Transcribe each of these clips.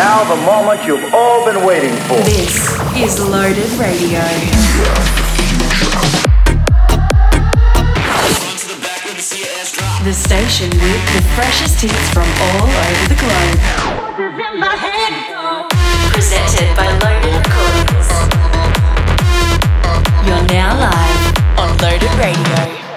now the moment you've all been waiting for. This is Loaded Radio. The station with the freshest hits from all over the globe. Presented by Loaded Recordings. You're now live on Loaded Radio.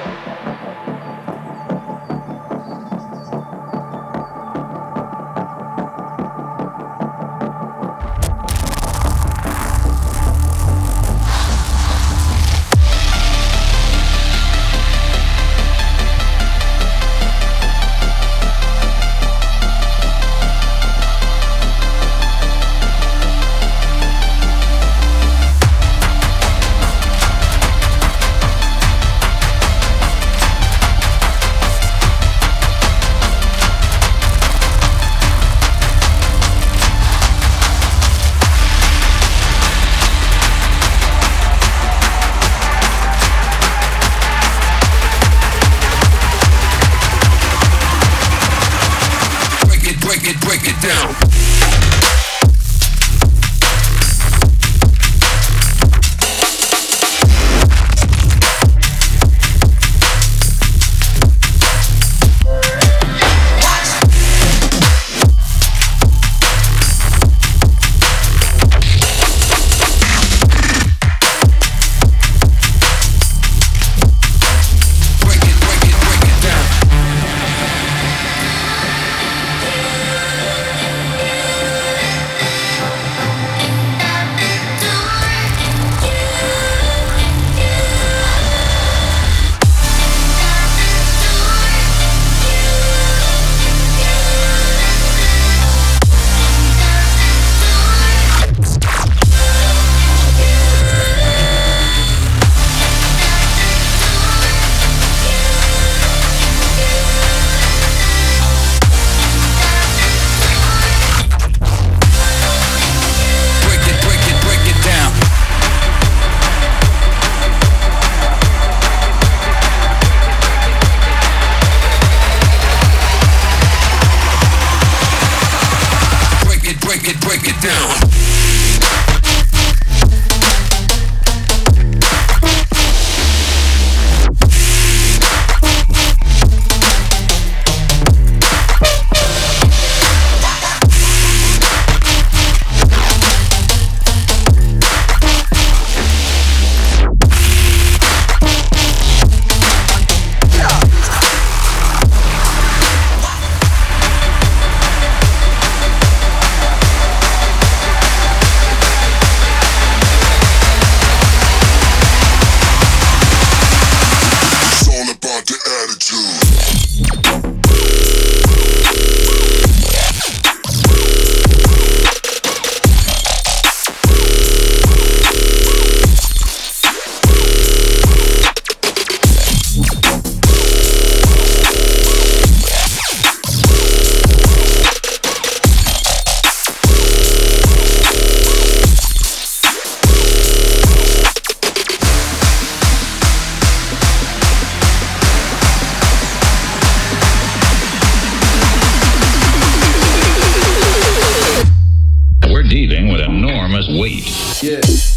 wait. Yeah.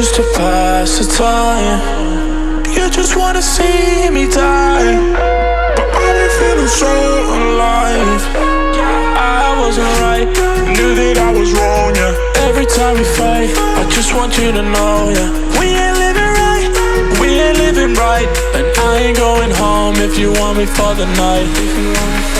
Just to pass the time. You just wanna see me die. But been feeling so alive. I wasn't right, knew that I was wrong, yeah. Every time we fight, I just want you to know, yeah. We ain't living right, we ain't living right. And I ain't going home if you want me for the night.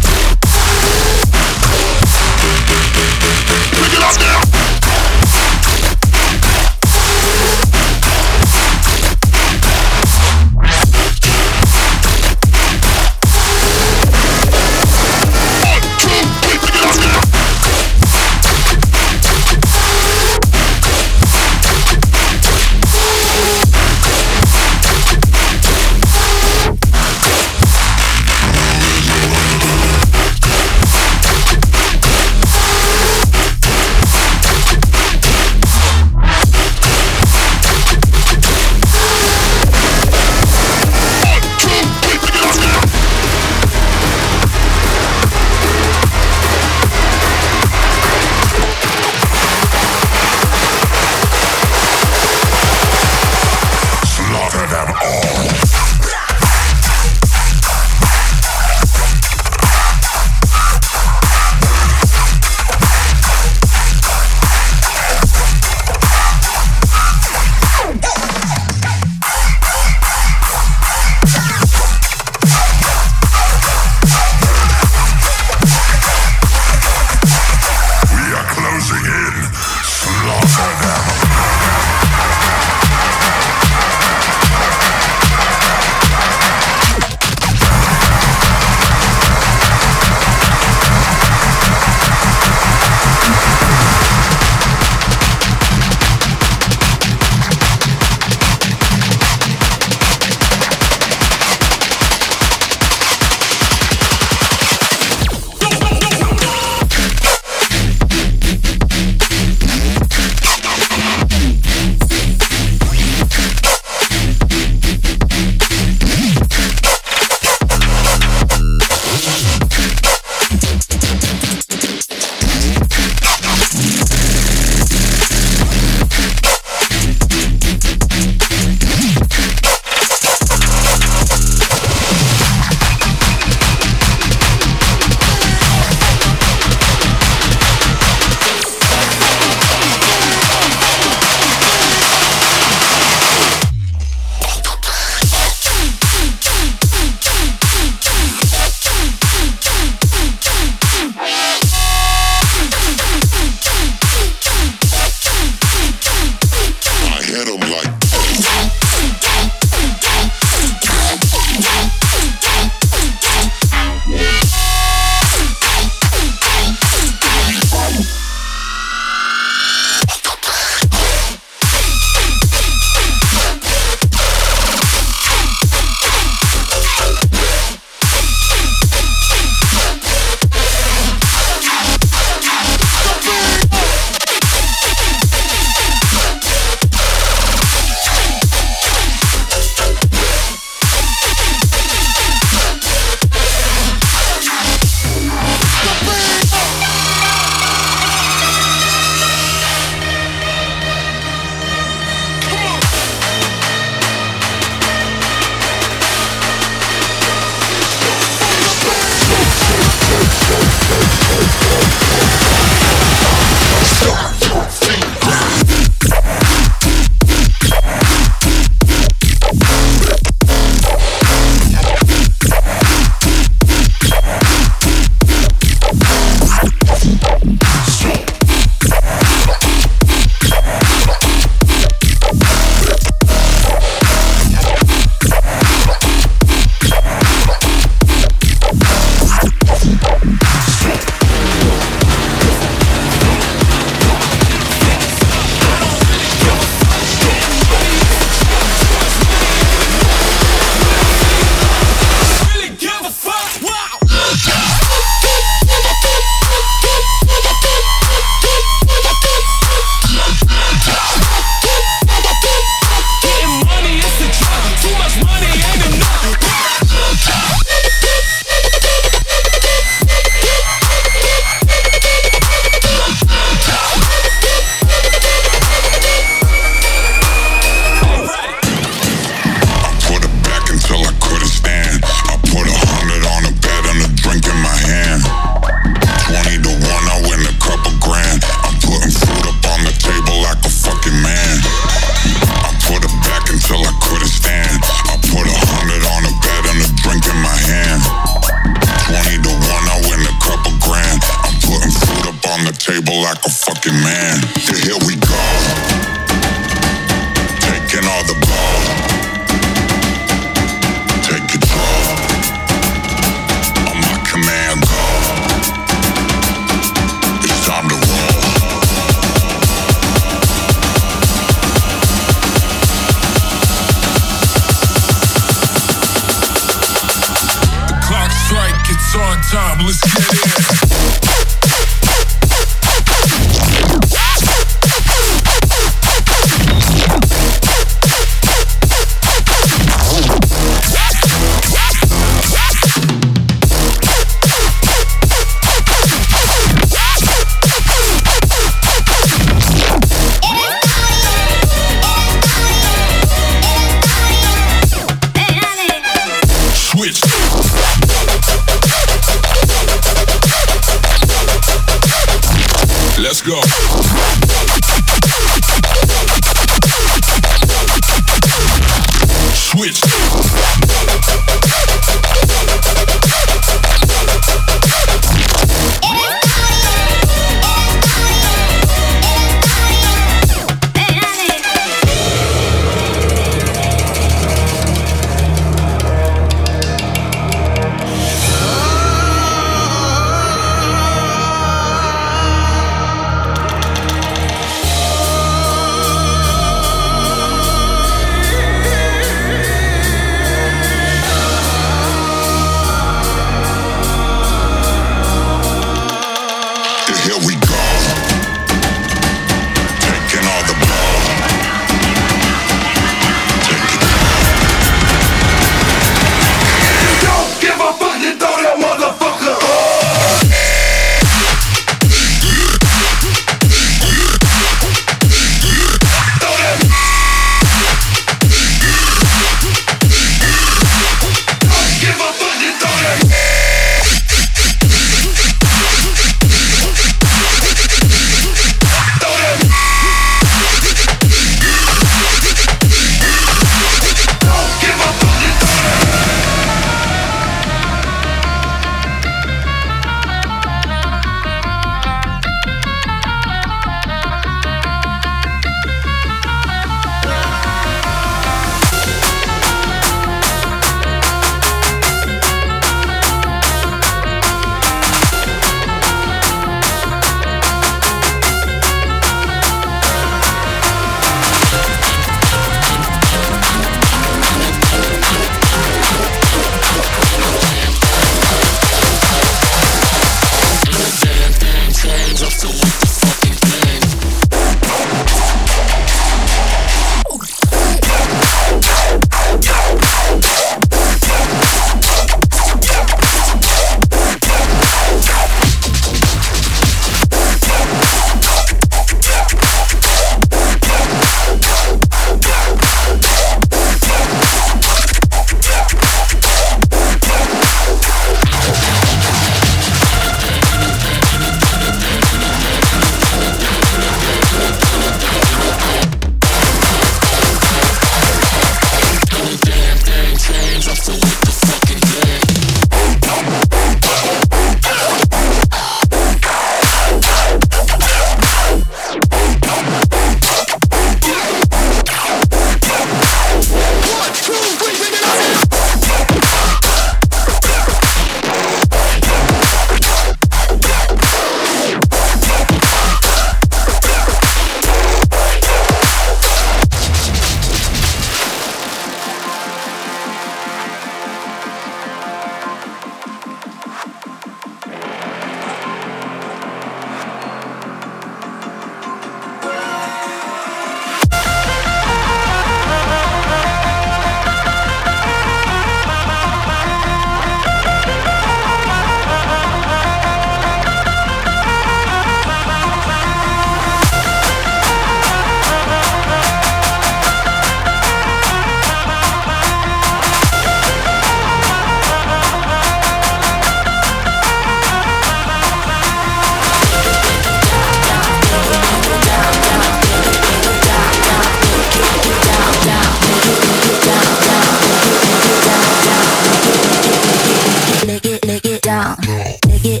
down. Dig it.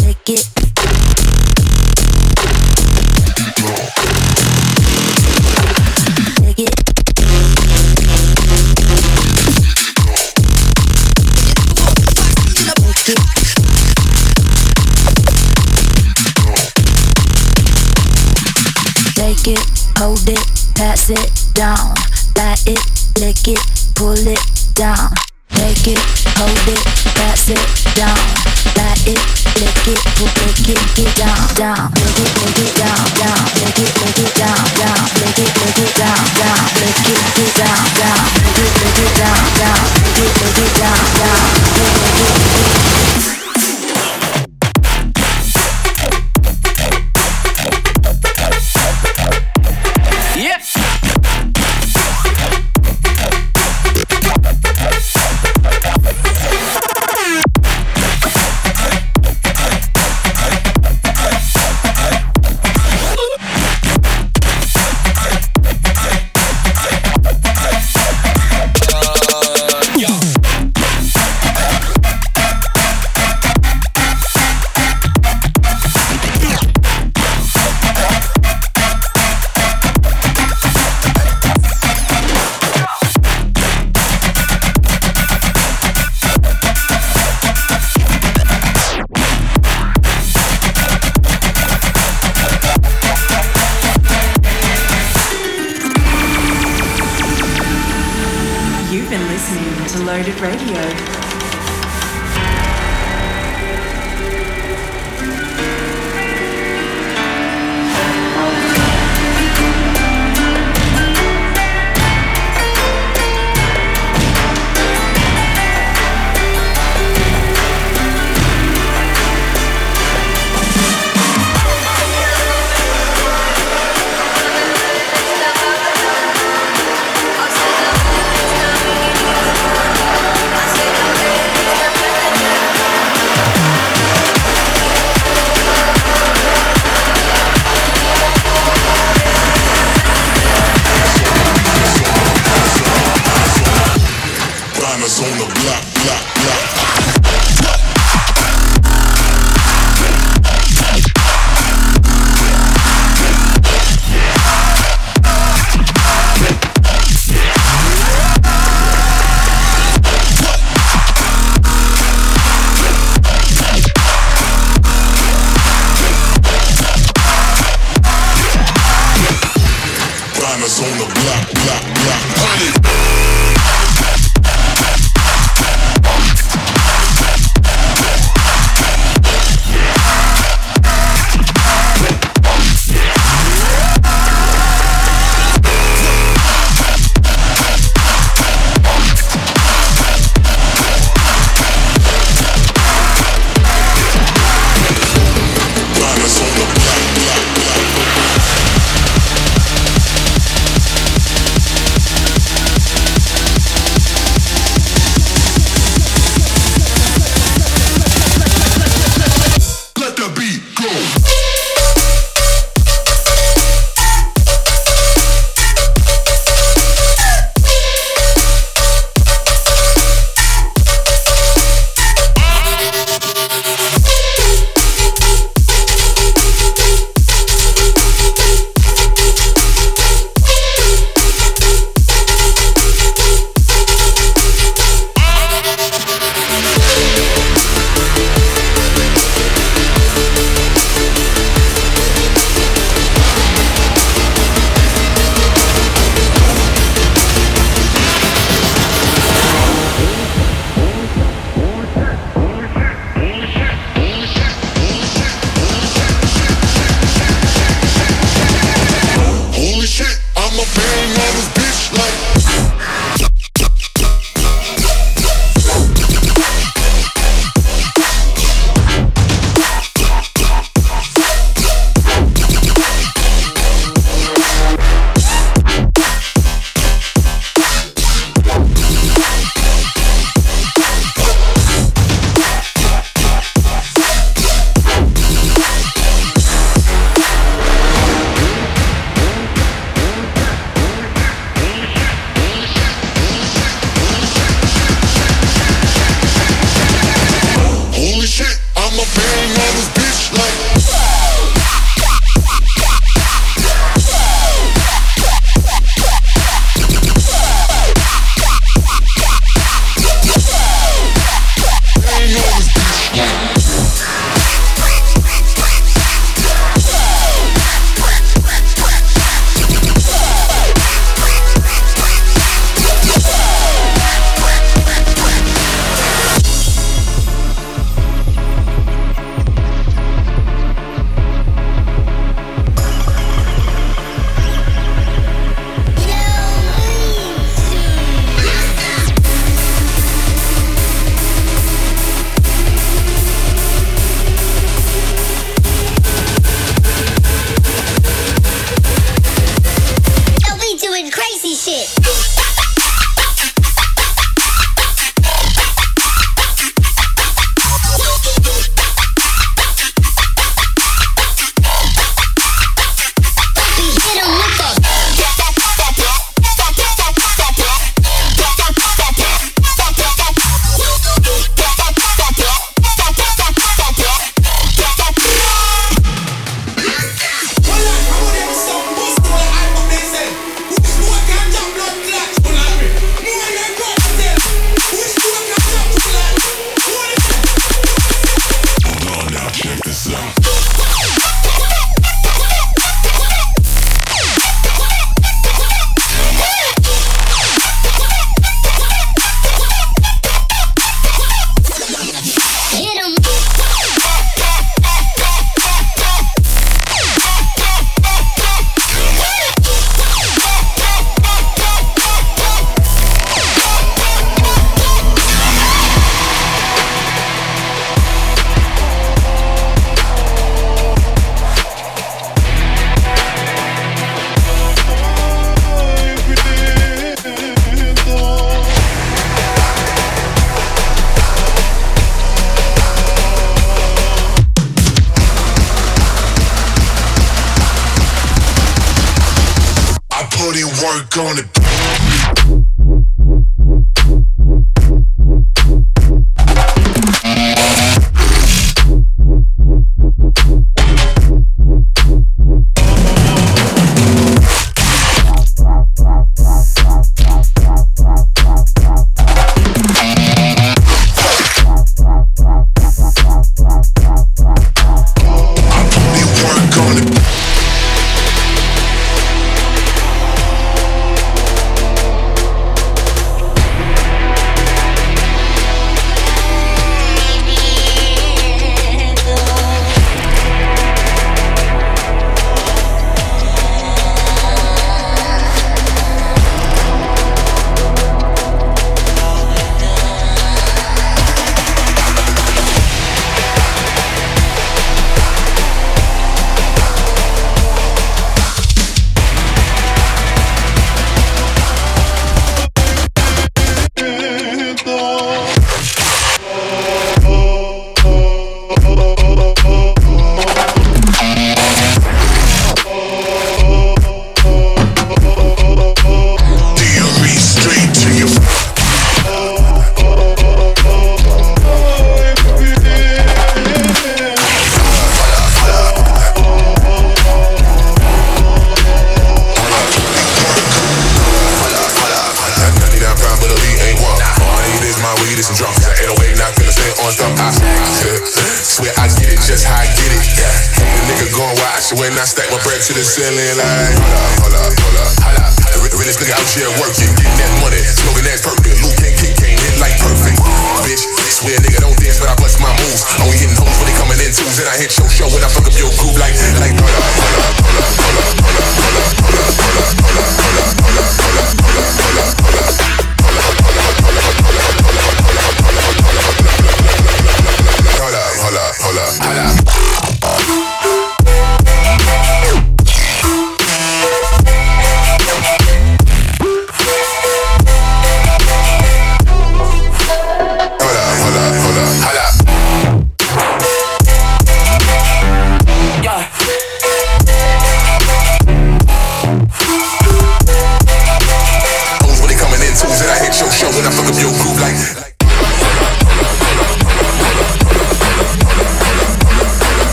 Dig it. Take it, hold it, pass it down bite it, lick it, pull it down. Take it, hold it, pass it down. Bite it, lick it, pull it, kick it down, down. Lick it, lick it down, down. Lick it, lick it down, down. Lick it, lick it down, down. Lick it, lick it down, down. Lick it, lick it down, down. Lick it, lick it down, down. Lick it, lick it. work on it. getting smoking that perfect, Luke can't kick, can't hit like perfect. Bitch, swear nigga don't dance, but I bless my moves. Only hitting hoes when they coming in twos, and I hit your show when I fuck up your groove like like.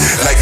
Like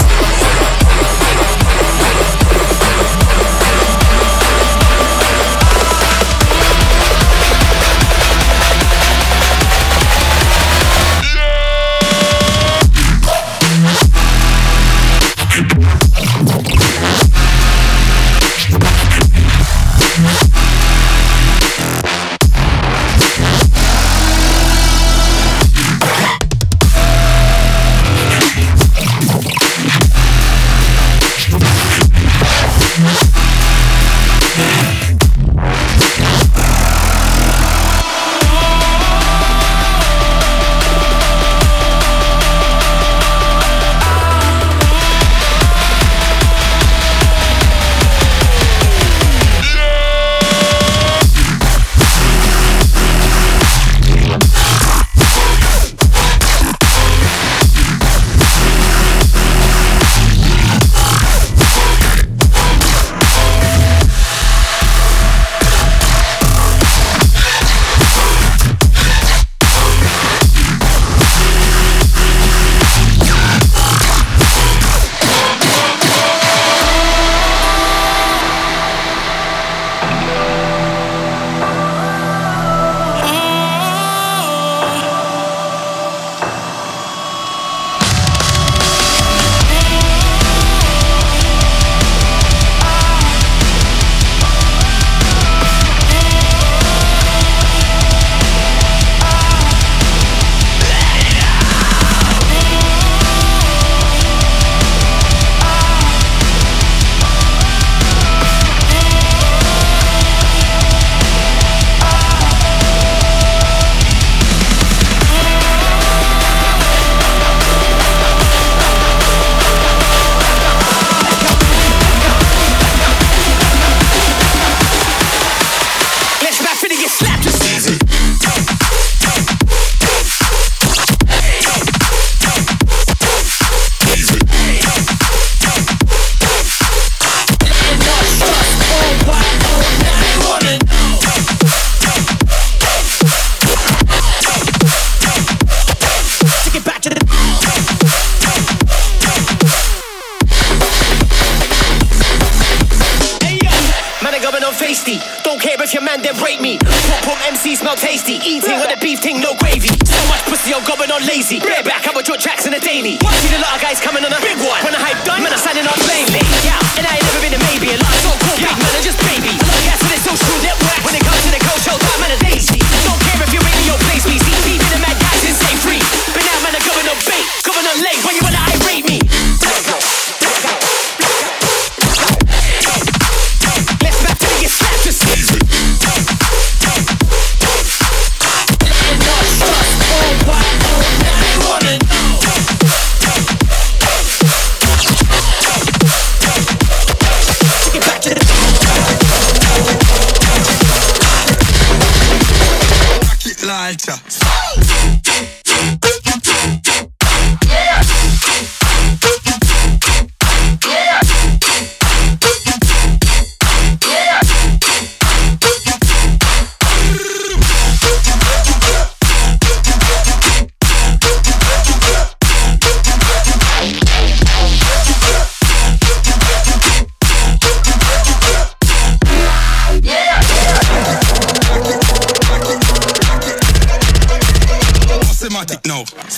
Automatic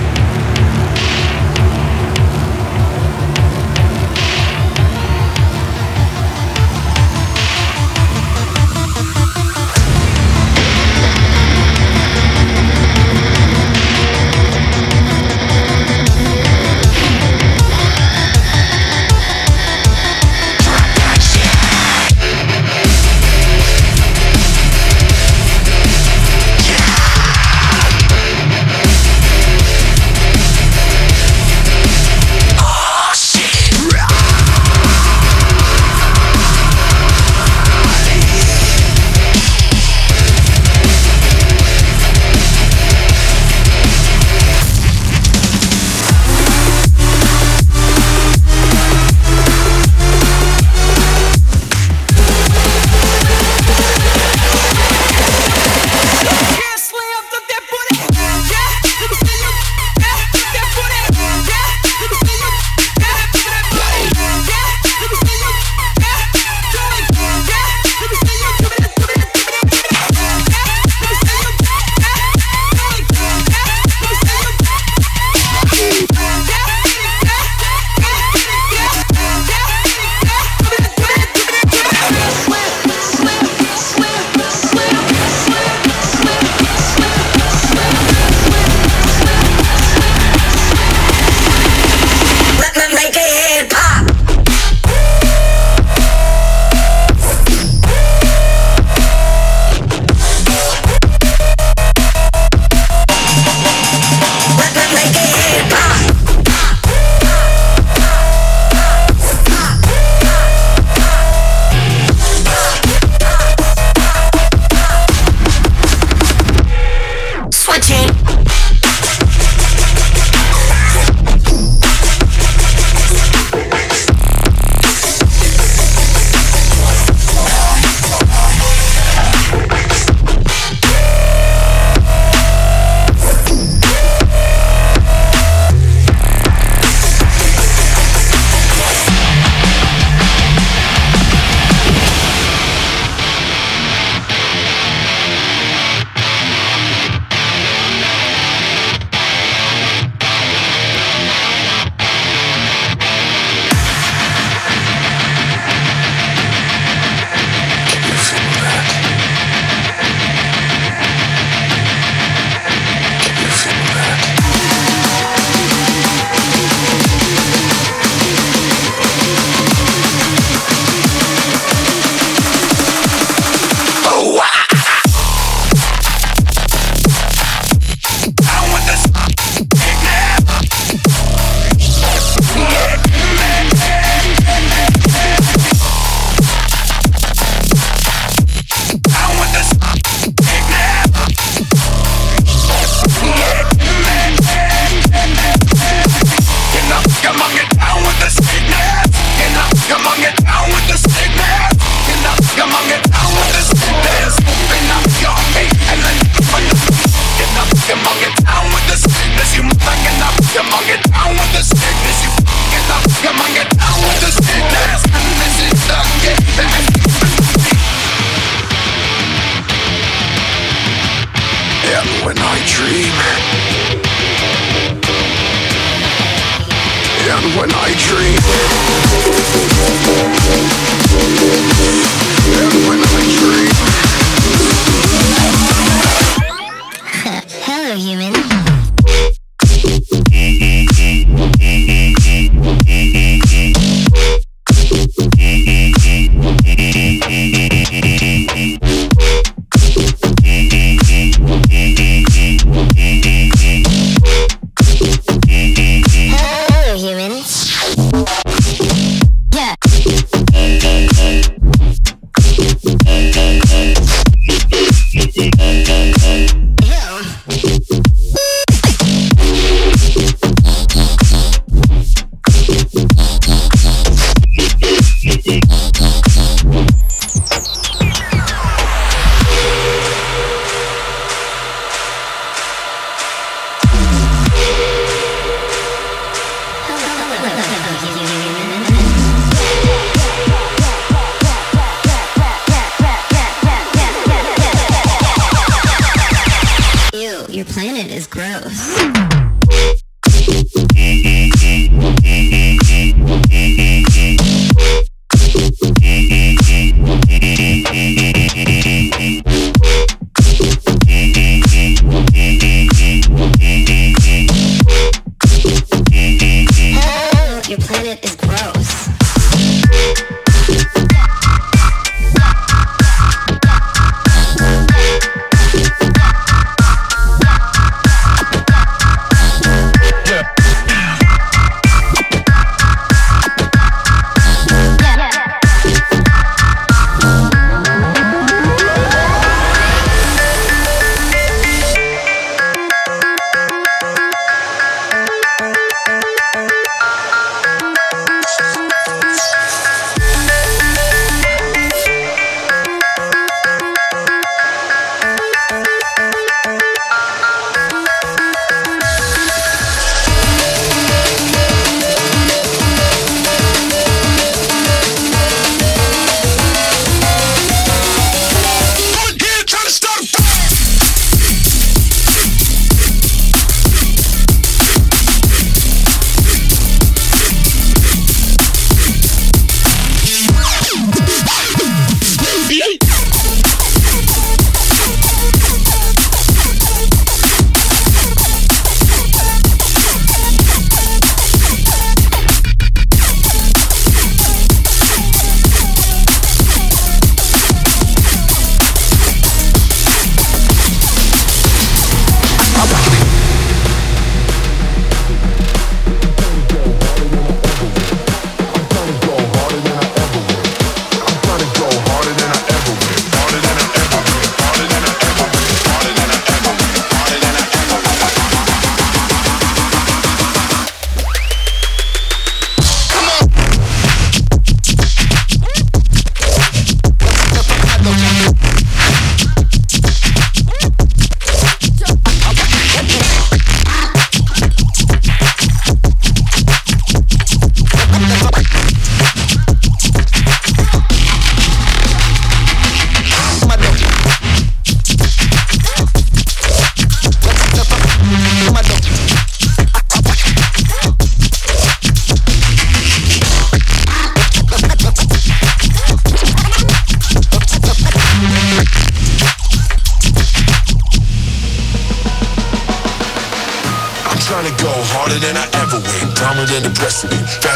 when I dream.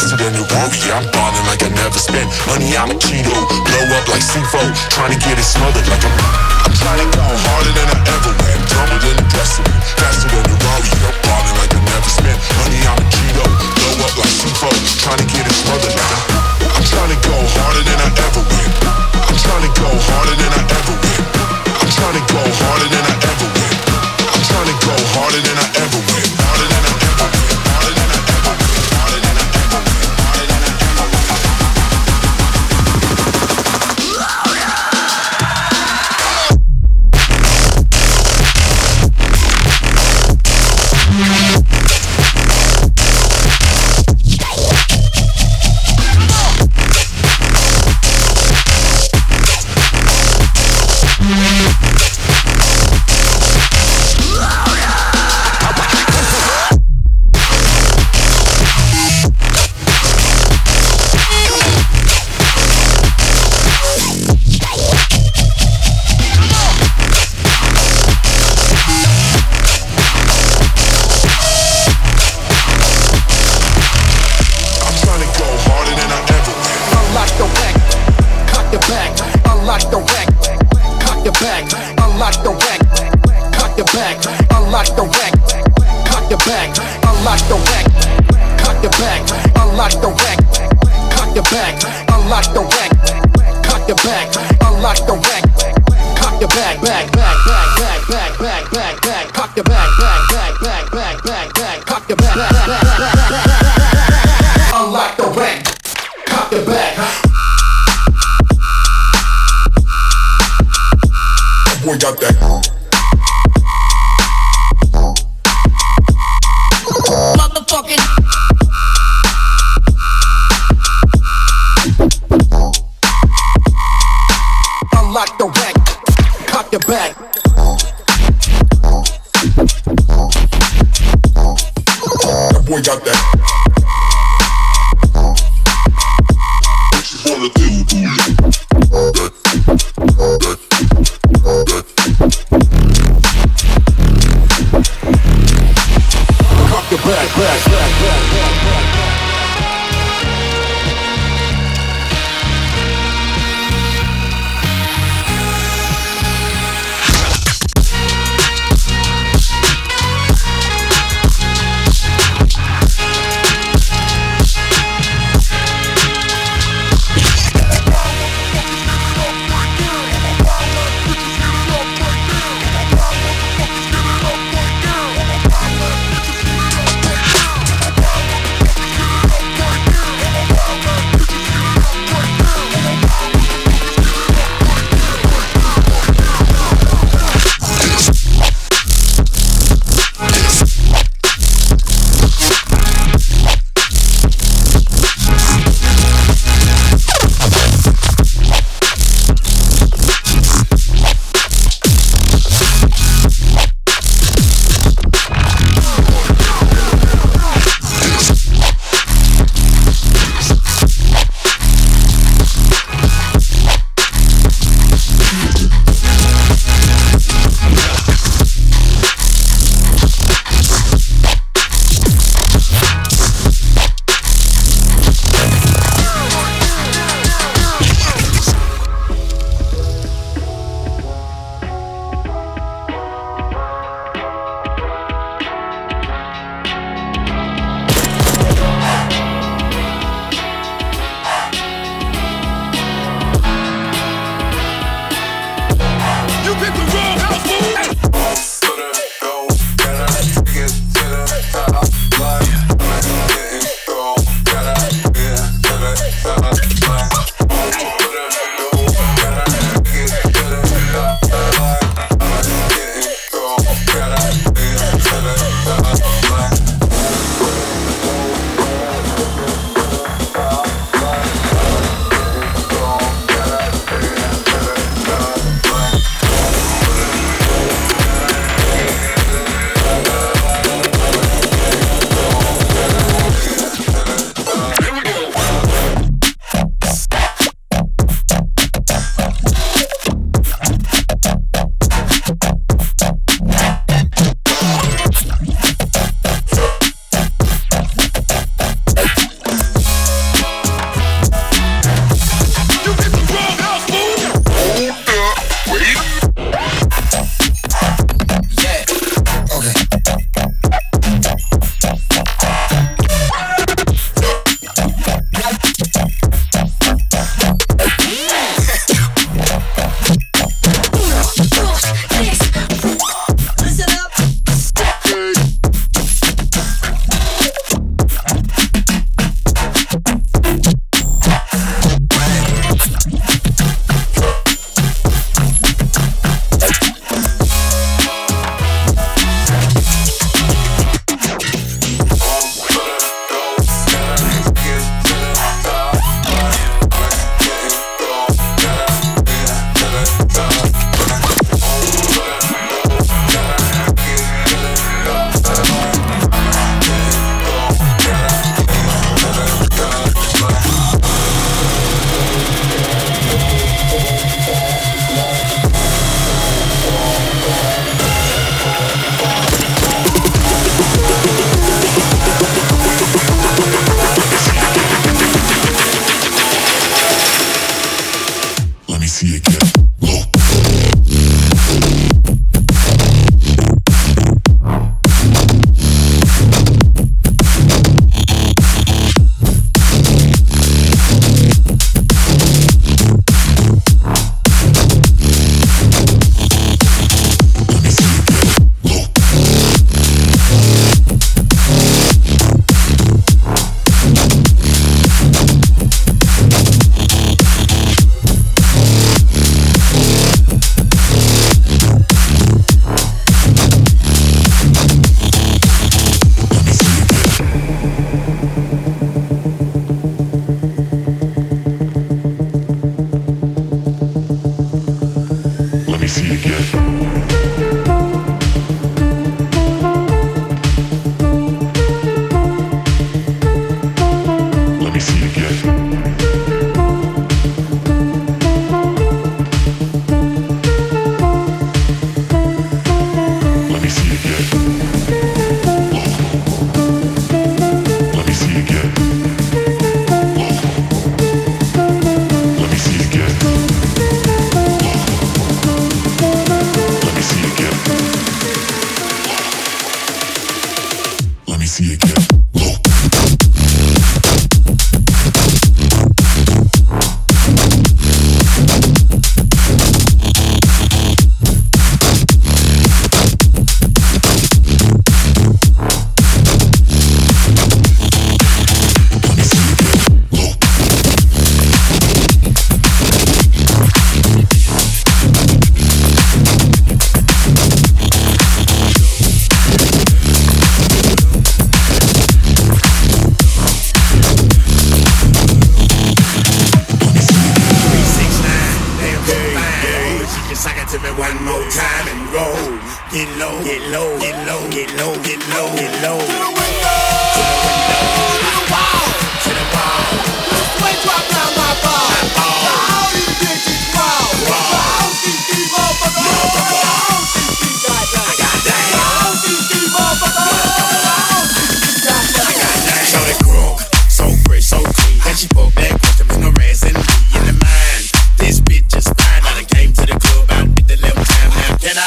Faster than the warrior. I'm balling like I never spent money. I'm a Cheeto, blow up like C4, trying to get it smothered like I'm. I'm trying to go harder than I ever went. Dumber than the precedent, faster than the warrior. I'm balling like I never spent money. I'm a Cheeto, blow up like C4, trying to get it smothered like I'm. I'm trying to go harder than I ever went. I'm trying to go harder than I ever went. I'm trying to go harder than Unlock the rack, cock the back. Unlock the rack,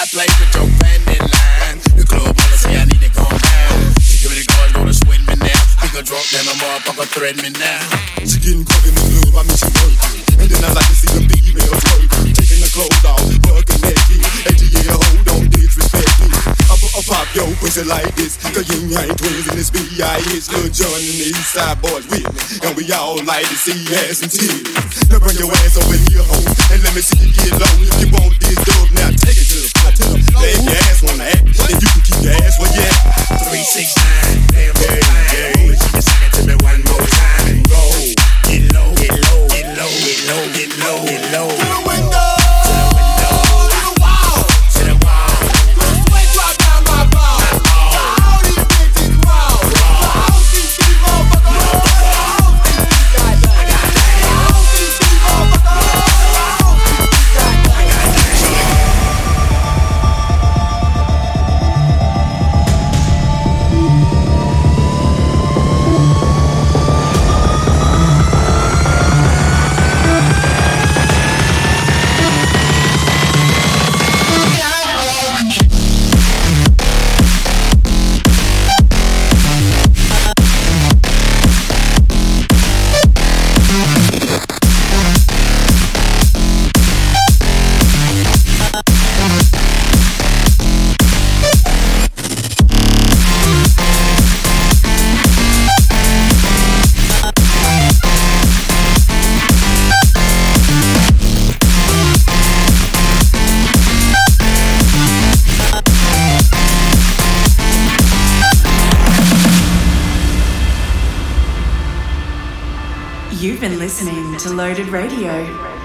play with your family line? The club wanna I need to calm down. Security guard gonna swing me now. Threaten me now. She getting crunk in the I. And then I like to see the females work. Taking the clothes off, hold on, disrespect me. I pop pussy like twins John and the boys with me. And we all like to see ass and. Now bring your ass over here, home. And let me see you get low. If you want this dub, now take it to Lay your ass the act. And you can keep your ass where you at. Three, six, nine, damn, yeah, You've been listening to Loaded Radio.